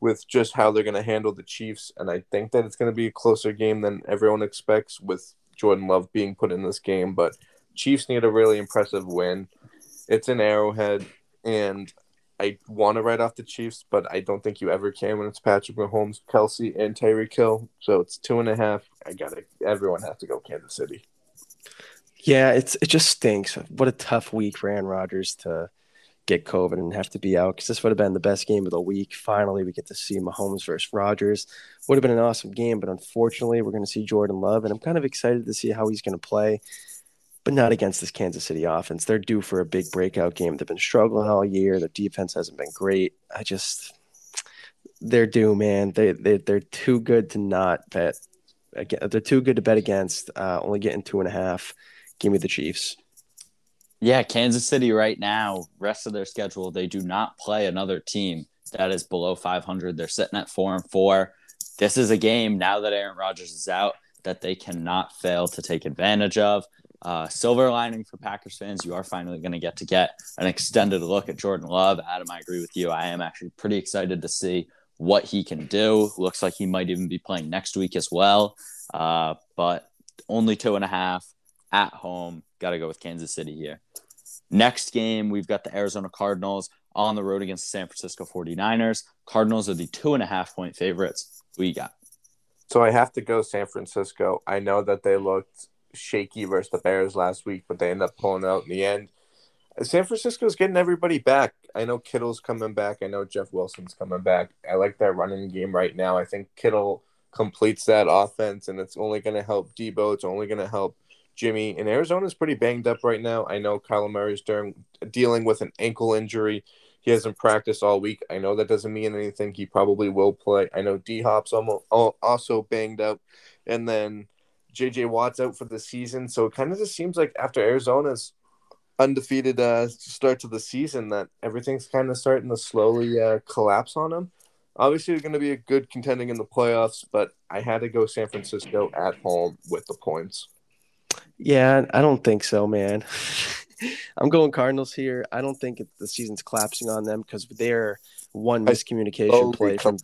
with just how they're going to handle the Chiefs. And I think that it's going to be a closer game than everyone expects with Jordan Love being put in this game. But Chiefs need a really impressive win. It's an Arrowhead, and I want to write off the Chiefs, but I don't think you ever can when it's Patrick Mahomes, Kelce, and Tyreek Hill. So it's two and a half. I got to Everyone has to go Kansas City. Yeah, it's it just stinks. What a tough week for Aaron Rodgers to get COVID and have to be out because this would have been the best game of the week. Finally, we get to see Mahomes versus Rodgers. Would have been an awesome game, but unfortunately, we're going to see Jordan Love, and I'm kind of excited to see how he's going to play but not against this Kansas City offense. They're due for a big breakout game. They've been struggling all year. Their defense hasn't been great. I just they're due, man. They they they're too good to not bet. They're too good to bet against. Uh, only getting two and a half. Give me the Chiefs. Yeah, Kansas City right now, rest of their schedule, they do not play another team that is below 500. They're sitting at four and four. This is a game now that Aaron Rodgers is out that they cannot fail to take advantage of. Uh, silver lining for Packers fans, you are finally going to get to get an extended look at Jordan Love. Adam, I agree with you. I am actually pretty excited to see what he can do. Looks like he might even be playing next week as well. Uh, but only two and a half at home. Got to go with Kansas City here. Next game, we've got the Arizona Cardinals on the road against the San Francisco 49ers. Cardinals are the two and a half point favorites. Who you got? So I have to go San Francisco. I know that they looked shaky versus the Bears last week, but they end up pulling out in the end. San Francisco's getting everybody back. I know Kittle's coming back. I know Jeff Wilson's coming back. I like that running game right now. I think Kittle completes that offense, and it's only going to help Debo. It's only going to help Jimmy. And Arizona's pretty banged up right now. I know Kyler Murray's during, dealing with an ankle injury. He hasn't practiced all week. I know that doesn't mean anything. He probably will play. I know D Hop's also banged up. And then JJ Watt's out for the season. So it kind of just seems like after Arizona's undefeated uh, start to the season that everything's kind of starting to slowly uh, collapse on them. Obviously, they're going to be a good contending in the playoffs, but I had to go San Francisco at home with the points. Yeah, I don't think so, man. I'm going Cardinals here. I don't think the season's collapsing on them because they're one miscommunication play from.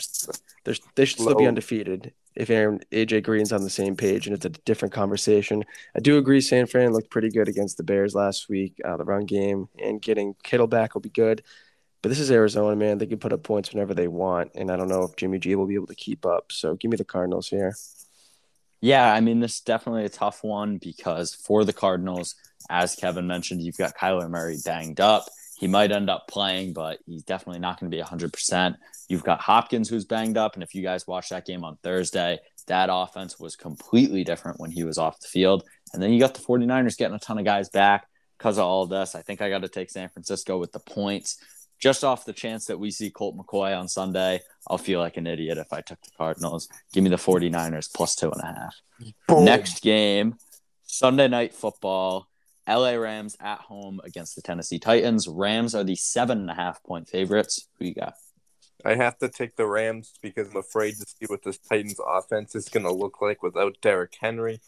They should still be undefeated if Aaron AJ Green's on the same page, and it's a different conversation. I do agree. San Fran looked pretty good against the Bears last week. Uh, the run game and getting Kittle back will be good. But this is Arizona, man. They can put up points whenever they want, and I don't know if Jimmy G will be able to keep up. So give me the Cardinals here. Yeah, I mean this is definitely a tough one because for the Cardinals, as Kevin mentioned, you've got Kyler Murray banged up. He might end up playing, but he's definitely not going to be 100%. You've got Hopkins who's banged up. And if you guys watch that game on Thursday, that offense was completely different when he was off the field. And then you got the 49ers getting a ton of guys back because of all of this. I think I got to take San Francisco with the points. Just off the chance that we see Colt McCoy on Sunday, I'll feel like an idiot if I took the Cardinals. Give me the 49ers plus two and a half. Boom. Next game, Sunday night football. LA Rams at home against the Tennessee Titans. Rams are the seven and a half point favorites. Who you got? I have to take the Rams because I'm afraid to see what this Titans offense is going to look like without Derrick Henry.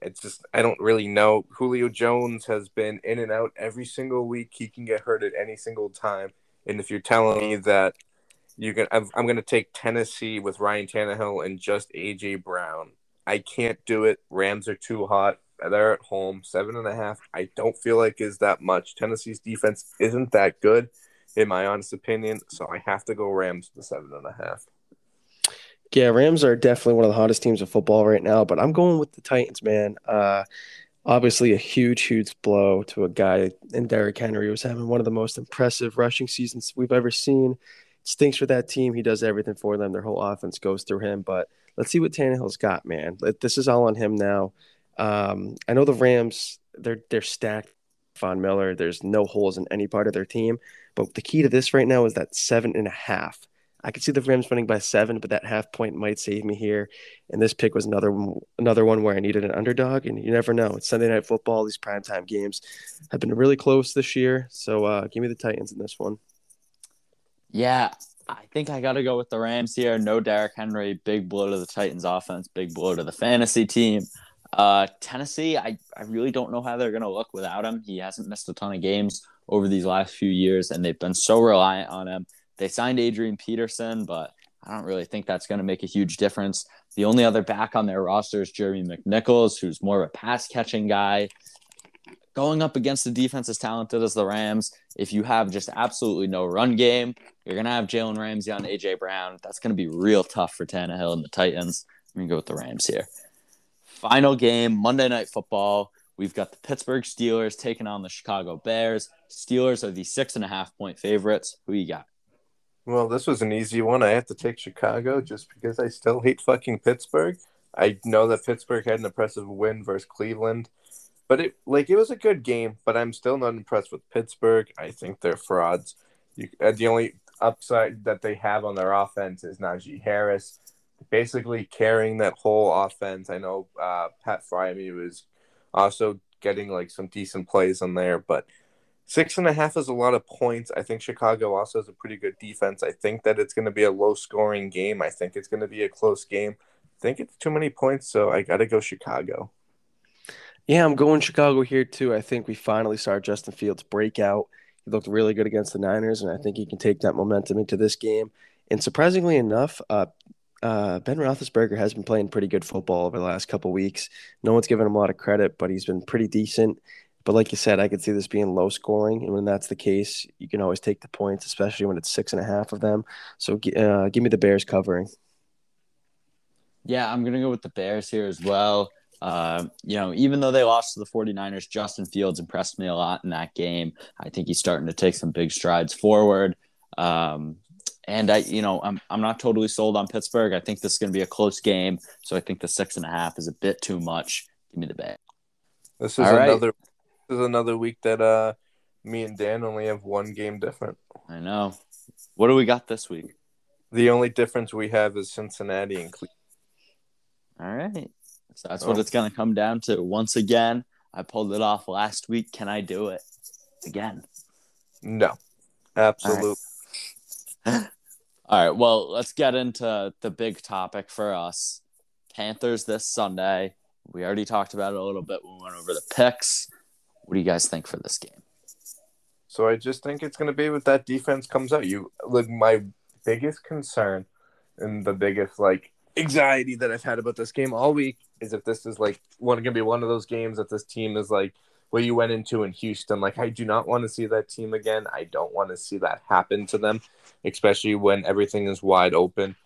It's just I don't really know. Julio Jones has been in and out every single week. He can get hurt at any single time. And if you're telling me that you can, I'm, I'm going to take Tennessee with Ryan Tannehill and just AJ Brown. I can't do it. Rams are too hot. They're at home, seven and a half. I don't feel like is that much. Tennessee's defense isn't that good, in my honest opinion. So I have to go Rams to seven and a half. Yeah, Rams are definitely one of the hottest teams of football right now, but I'm going with the Titans, man. Uh, obviously, a huge, huge blow to a guy in Derrick Henry who was having one of the most impressive rushing seasons we've ever seen. Stinks for that team. He does everything for them. Their whole offense goes through him, but let's see what Tannehill's got, man. This is all on him now. Um, I know the Rams they're they're stacked. Von Miller, there's no holes in any part of their team, but the key to this right now is that seven and a half. I could see the Rams winning by seven, but that half point might save me here. And this pick was another another one where I needed an underdog, and you never know. It's Sunday night football. These primetime games have been really close this year, so uh, give me the Titans in this one. Yeah, I think I got to go with the Rams here. No Derrick Henry, big blow to the Titans offense, big blow to the fantasy team. Uh, Tennessee, I, I really don't know how they're going to look without him. He hasn't missed a ton of games over these last few years, and they've been so reliant on him. They signed Adrian Peterson, but I don't really think that's going to make a huge difference. The only other back on their roster is Jeremy McNichols, who's more of a pass catching guy. Going up against a defense as talented as the Rams, if you have just absolutely no run game, you're going to have Jalen Ramsey on AJ Brown. That's going to be real tough for Tannehill and the Titans. I'm going to go with the Rams here. Final game, Monday Night Football. We've got the Pittsburgh Steelers taking on the Chicago Bears. Steelers are the six and a half point favorites. Who you got? Well, this was an easy one. I have to take Chicago just because I still hate fucking Pittsburgh. I know that Pittsburgh had an impressive win versus Cleveland, but it like it was a good game. But I'm still not impressed with Pittsburgh. I think they're frauds. You, uh, the only upside that they have on their offense is Najee Harris basically carrying that whole offense. I know uh, Pat Freiermuth was also getting like some decent plays on there, but six and a half is a lot of points. I think Chicago also has a pretty good defense. I think that it's going to be a low scoring game. I think it's going to be a close game. I think it's too many points, so I got to go Chicago. Yeah, I'm going Chicago here too. I think we finally saw Justin Fields break out. He looked really good against the Niners, and I think he can take that momentum into this game. And surprisingly enough, uh, uh, Ben Roethlisberger has been playing pretty good football over the last couple weeks. No one's given him a lot of credit, but he's been pretty decent. But like you said, I could see this being low scoring, and when that's the case, you can always take the points, especially when it's six and a half of them. So uh, give me the Bears covering. Yeah, I'm gonna go with the Bears here as well. Uh, you know, even though they lost to the 49ers, Justin Fields impressed me a lot in that game. I think he's starting to take some big strides forward. Um, and I, you know, I'm I'm not totally sold on Pittsburgh. I think this is going to be a close game, so I think the six and a half is a bit too much. Give me the bet. This is All another. Right. This is another week that uh, me and Dan only have one game different. I know. What do we got this week? The only difference we have is Cincinnati and Cleveland. All right. So that's oh. what it's going to come down to. Once again, I pulled it off last week. Can I do it again? No, absolutely. All right, well, let's get into the big topic for us. Panthers this Sunday. We already talked about it a little bit when we went over the picks. What do you guys think for this game? So I just think it's going to be with that defense comes out. You look, my biggest concern and the biggest like anxiety that I've had about this game all week is if this is like one going to be one of those games that this team is like what you went into in Houston. Like, I do not want to see that team again. I don't want to see that happen to them, especially when everything is wide open.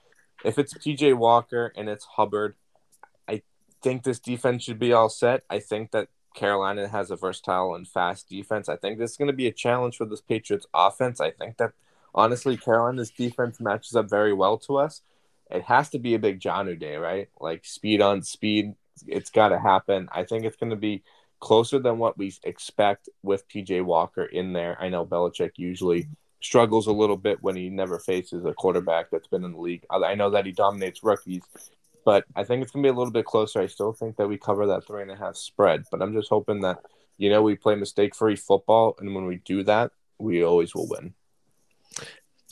If it's PJ Walker and it's Hubbard, I think this defense should be all set. I think that Carolina has a versatile and fast defense. I think this is going to be a challenge for this Patriots offense. I think that honestly, Carolina's defense matches up very well to us. It has to be a big Jonnu day, right? Like speed on speed. It's got to happen. I think it's going to be closer than what we expect with PJ Walker in there. I know Belichick usually struggles a little bit when he never faces a quarterback that's been in the league. I know that he dominates rookies, but I think it's gonna be a little bit closer. I still think that we cover that three and a half spread, but I'm just hoping that you know we play mistake free football, and when we do that, we always will win.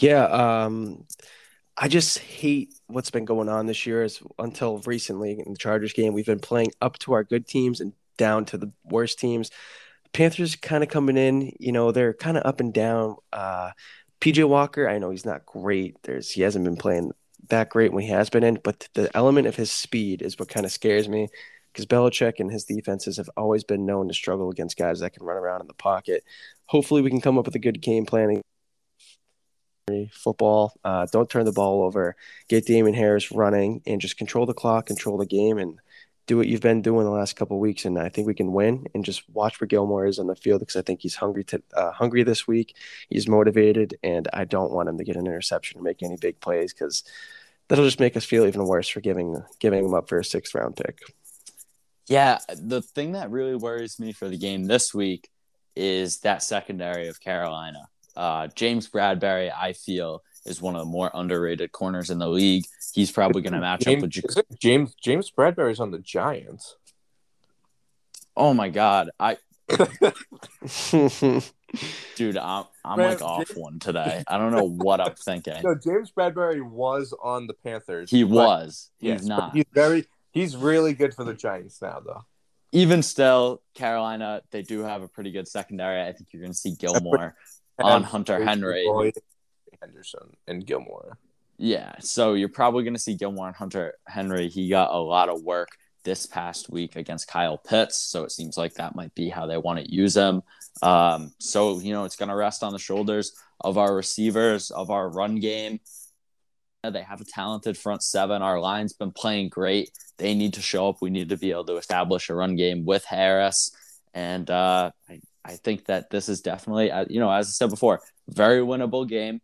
Yeah, um, I just hate what's been going on this year. Is until recently in the Chargers game, we've been playing up to our good teams and down to the worst teams. Panthers kind of coming in, you know, they're kind of up and down. Uh, PJ Walker, I know he's not great. There's he hasn't been playing that great when he has been in, but the element of his speed is what kind of scares me because Belichick and his defenses have always been known to struggle against guys that can run around in the pocket. Hopefully, we can come up with a good game planning football. Uh, don't turn the ball over. Get Damien Harris running and just control the clock, control the game, and do what you've been doing the last couple weeks, and I think we can win. And just watch where Gilmore is on the field because I think he's hungry to uh, hungry this week. He's motivated, and I don't want him to get an interception or make any big plays because that'll just make us feel even worse for giving giving him up for a sixth round pick. Yeah, the thing that really worries me for the game this week is that secondary of Carolina. Uh, James Bradberry, I feel, is one of the more underrated corners in the league. He's probably going to match James, up with James. James Bradberry's on the Giants. Oh my god, I. Dude, I'm I'm Brad, like off James, one today. I don't know what I'm thinking. No, James Bradberry was on the Panthers. He was. He's yes, not. He's very. He's really good for the Giants now, though. Even still, Carolina they do have a pretty good secondary. I think you're going to see Gilmore on Hunter Henry. Henderson and Gilmore. Yeah, so you're probably going to see Gilmore and Hunter Henry. He got a lot of work this past week against Kyle Pitts, so it seems like that might be how they want to use him. Um, so you know, it's going to rest on the shoulders of our receivers, of our run game. They have a talented front seven. Our line's been playing great. They need to show up. We need to be able to establish a run game with Harris, and uh, I, I think that this is definitely, uh, you know, as I said before, very winnable game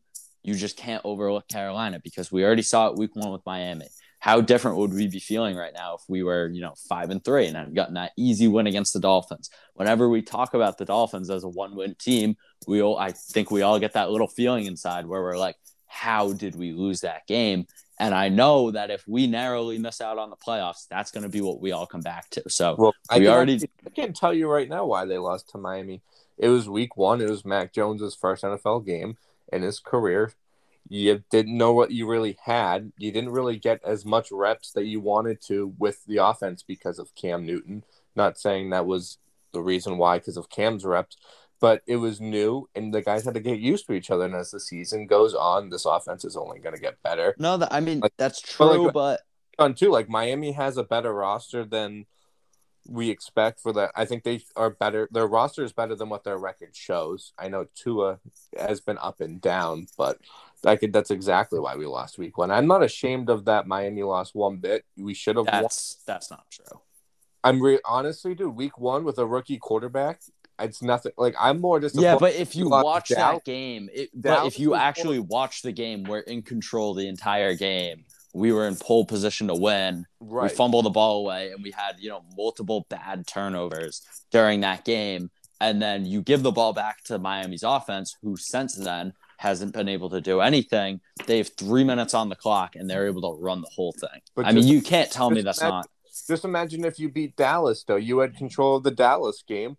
you just can't overlook Carolina because we already saw it week one with Miami. How different would we be feeling right now if we were, you know, five and three and had gotten that easy win against the Dolphins? Whenever we talk about the Dolphins as a one-win team, we all, I think we all get that little feeling inside where we're like, how did we lose that game? And I know that if we narrowly miss out on the playoffs, that's going to be what we all come back to. So well, we I already. I can't tell you right now why they lost to Miami. It was week one. It was Mac Jones's first NFL game in his career. You didn't know what you really had. You didn't really get as much reps that you wanted to with the offense because of Cam Newton. Not saying that was the reason why, because of Cam's reps, but it was new and the guys had to get used to each other. And as the season goes on, this offense is only going to get better. No, that, I mean, like, that's true, but. Like, but... On too, like Miami has a better roster than we expect for that. I think they are better. Their roster is better than what their record shows. I know Tua has been up and down, but I could. That's exactly why we lost week one. I'm not ashamed of that. Miami lost one bit. We should have. That's won. that's not true. I'm re- honestly, dude. Week one with a rookie quarterback, it's nothing. Like I'm more just. Yeah, but if you watch that game, it, but if you actually watch the game, we're in control the entire game we were in pole position to win. Right. We fumbled the ball away and we had, you know, multiple bad turnovers during that game. And then you give the ball back to Miami's offense, who since then hasn't been able to do anything. They have three minutes on the clock and they're able to run the whole thing. But I just, mean, you can't tell me that's imagine, not. Just imagine if you beat Dallas, though. You had control of the Dallas game.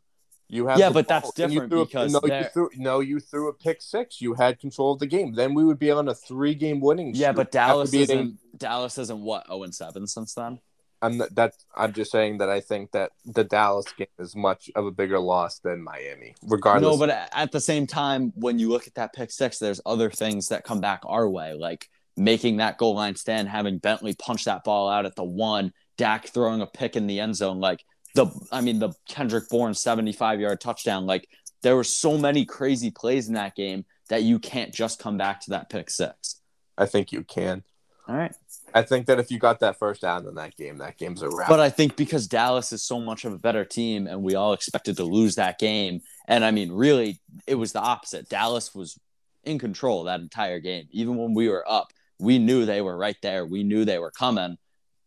You have yeah, but that's different because a, no, you threw, no, you threw a pick six. You had control of the game. Then we would be on a three-game winning. Yeah, but Dallas isn't. Dallas isn't what zero oh and seven since then. I'm that. I'm just saying that I think that the Dallas game is much of a bigger loss than Miami, regardless. No, but at the same time, when you look at that pick six, there's other things that come back our way, like making that goal line stand, having Bentley punch that ball out at the one, Dak throwing a pick in the end zone, like the I mean the Kendrick Bourne 75 yard touchdown. Like there were so many crazy plays in that game that you can't just come back to that pick six. I think you can. All right. I think that if you got that first down in that game, that game's a wrap. But I think because Dallas is so much of a better team and we all expected to lose that game. And I mean, really, it was the opposite. Dallas was in control that entire game. Even when we were up, we knew they were right there. We knew they were coming.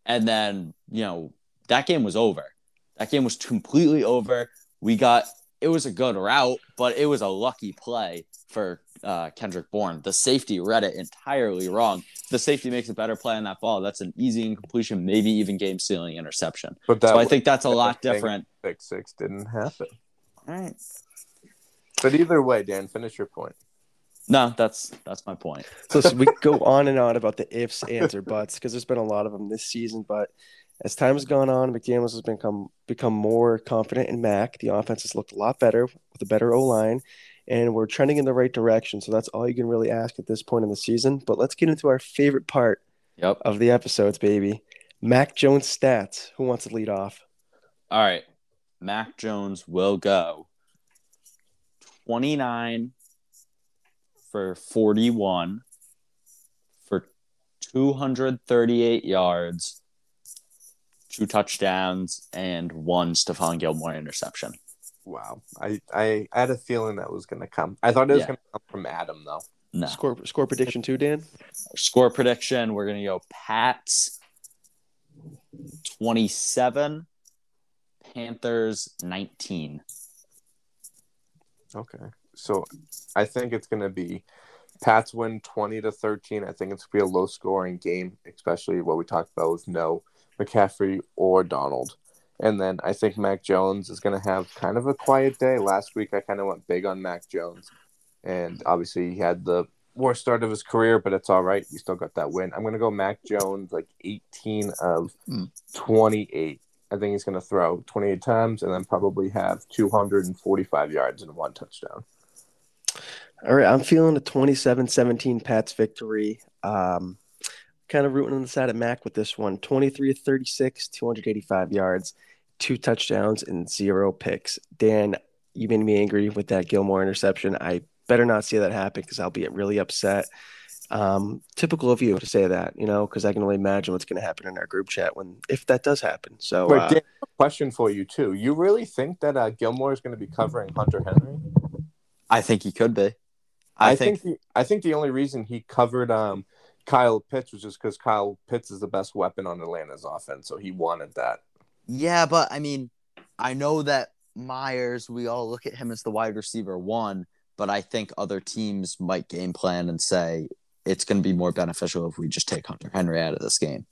And then, you know, that game was over. That game was completely over. We got it was a good route, but it was a lucky play for uh, Kendrick Bourne. The safety read it entirely wrong. The safety makes a better play on that ball. That's an easy incompletion, maybe even game sealing interception. but that So I think that's a lot different. six six didn't happen. All right. But either way, Dan, finish your point. No, that's that's my point. So, so we go on and on about the ifs, ands, or buts because there's been a lot of them this season. But as time has gone on, McDaniels has become become more confident in Mac. The offense has looked a lot better with a better O line, and we're trending in the right direction. So that's all you can really ask at this point in the season. But let's get into our favorite part Yep. of the episodes, baby. Mac Jones stats. Who wants to lead off? All right. Mac Jones will go 29 for 41 for 238 yards, two touchdowns, and one Stephon Gilmore interception. Wow. I, I had a feeling that was gonna come. I thought it was Yeah. gonna come from Adam though. No. Score score prediction too, Dan. Score prediction we're going to go Pats 27, Panthers 19. Okay. So I think it's gonna be Pats win twenty to thirteen. I think it's gonna be a low scoring game, especially what we talked about with no McCaffrey or Darnold. And then I think Mac Jones is gonna have kind of a quiet day. Last week I kind of went big on Mac Jones. And obviously he had the worst start of his career, but it's all right. He still got that win. I'm gonna go Mac Jones like 18 of Hmm. 28. I think he's gonna throw 28 times and then probably have 245 yards and one touchdown. All right, I'm feeling a 27-17 Pats victory. Um, kind of rooting on the side of Mac with this one. 23 36, 285 yards, two touchdowns, and zero picks. Dan, you made me angry with that Gilmore interception. I better not see that happen because I'll be really upset. Um, typical of you to say that, you know, because I can only imagine what's going to happen in our group chat when if that does happen. So, Wait, uh, Dan, question for you too. You really think that uh, Gilmore is going to be covering Hunter Henry? I think he could be. I, I, think, think, the, I think the only reason he covered um, Kyle Pitts was just because Kyle Pitts is the best weapon on Atlanta's offense, so he wanted that. yeah, but I mean, I know that Meyers, we all look at him as the wide receiver one, but I think other teams might game plan and say it's going to be more beneficial if we just take Hunter Henry out of this game.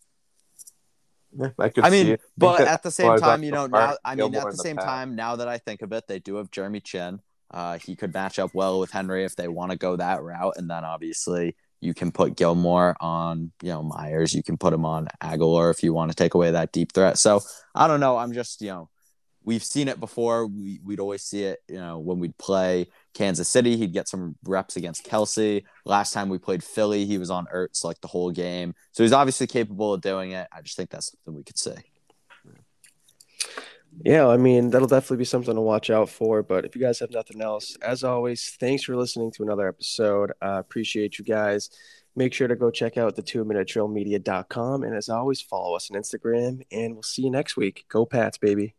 Yeah, I could I see mean, it. but at the same time, you know, now I mean, at the same time, now that I think of it, they do have Jeremy Chinn. Uh, he could match up well with Henry if they want to go that route, and then obviously you can put Gilmore on, you know, Meyers. You can put him on Agholor if you want to take away that deep threat. So I don't know. I'm just, you know, we've seen it before. We we'd always see it, you know, when we'd play Kansas City, he'd get some reps against Kelce. Last time we played Philly, he was on Ertz like the whole game. So he's obviously capable of doing it. I just think that's something we could see. Yeah, I mean, that'll definitely be something to watch out for. But if you guys have nothing else, as always, thanks for listening to another episode. Uh, appreciate you guys. Make sure to go check out the two minute drill media.com. And as always, follow us on Instagram. And we'll see you next week. Go Pats, baby.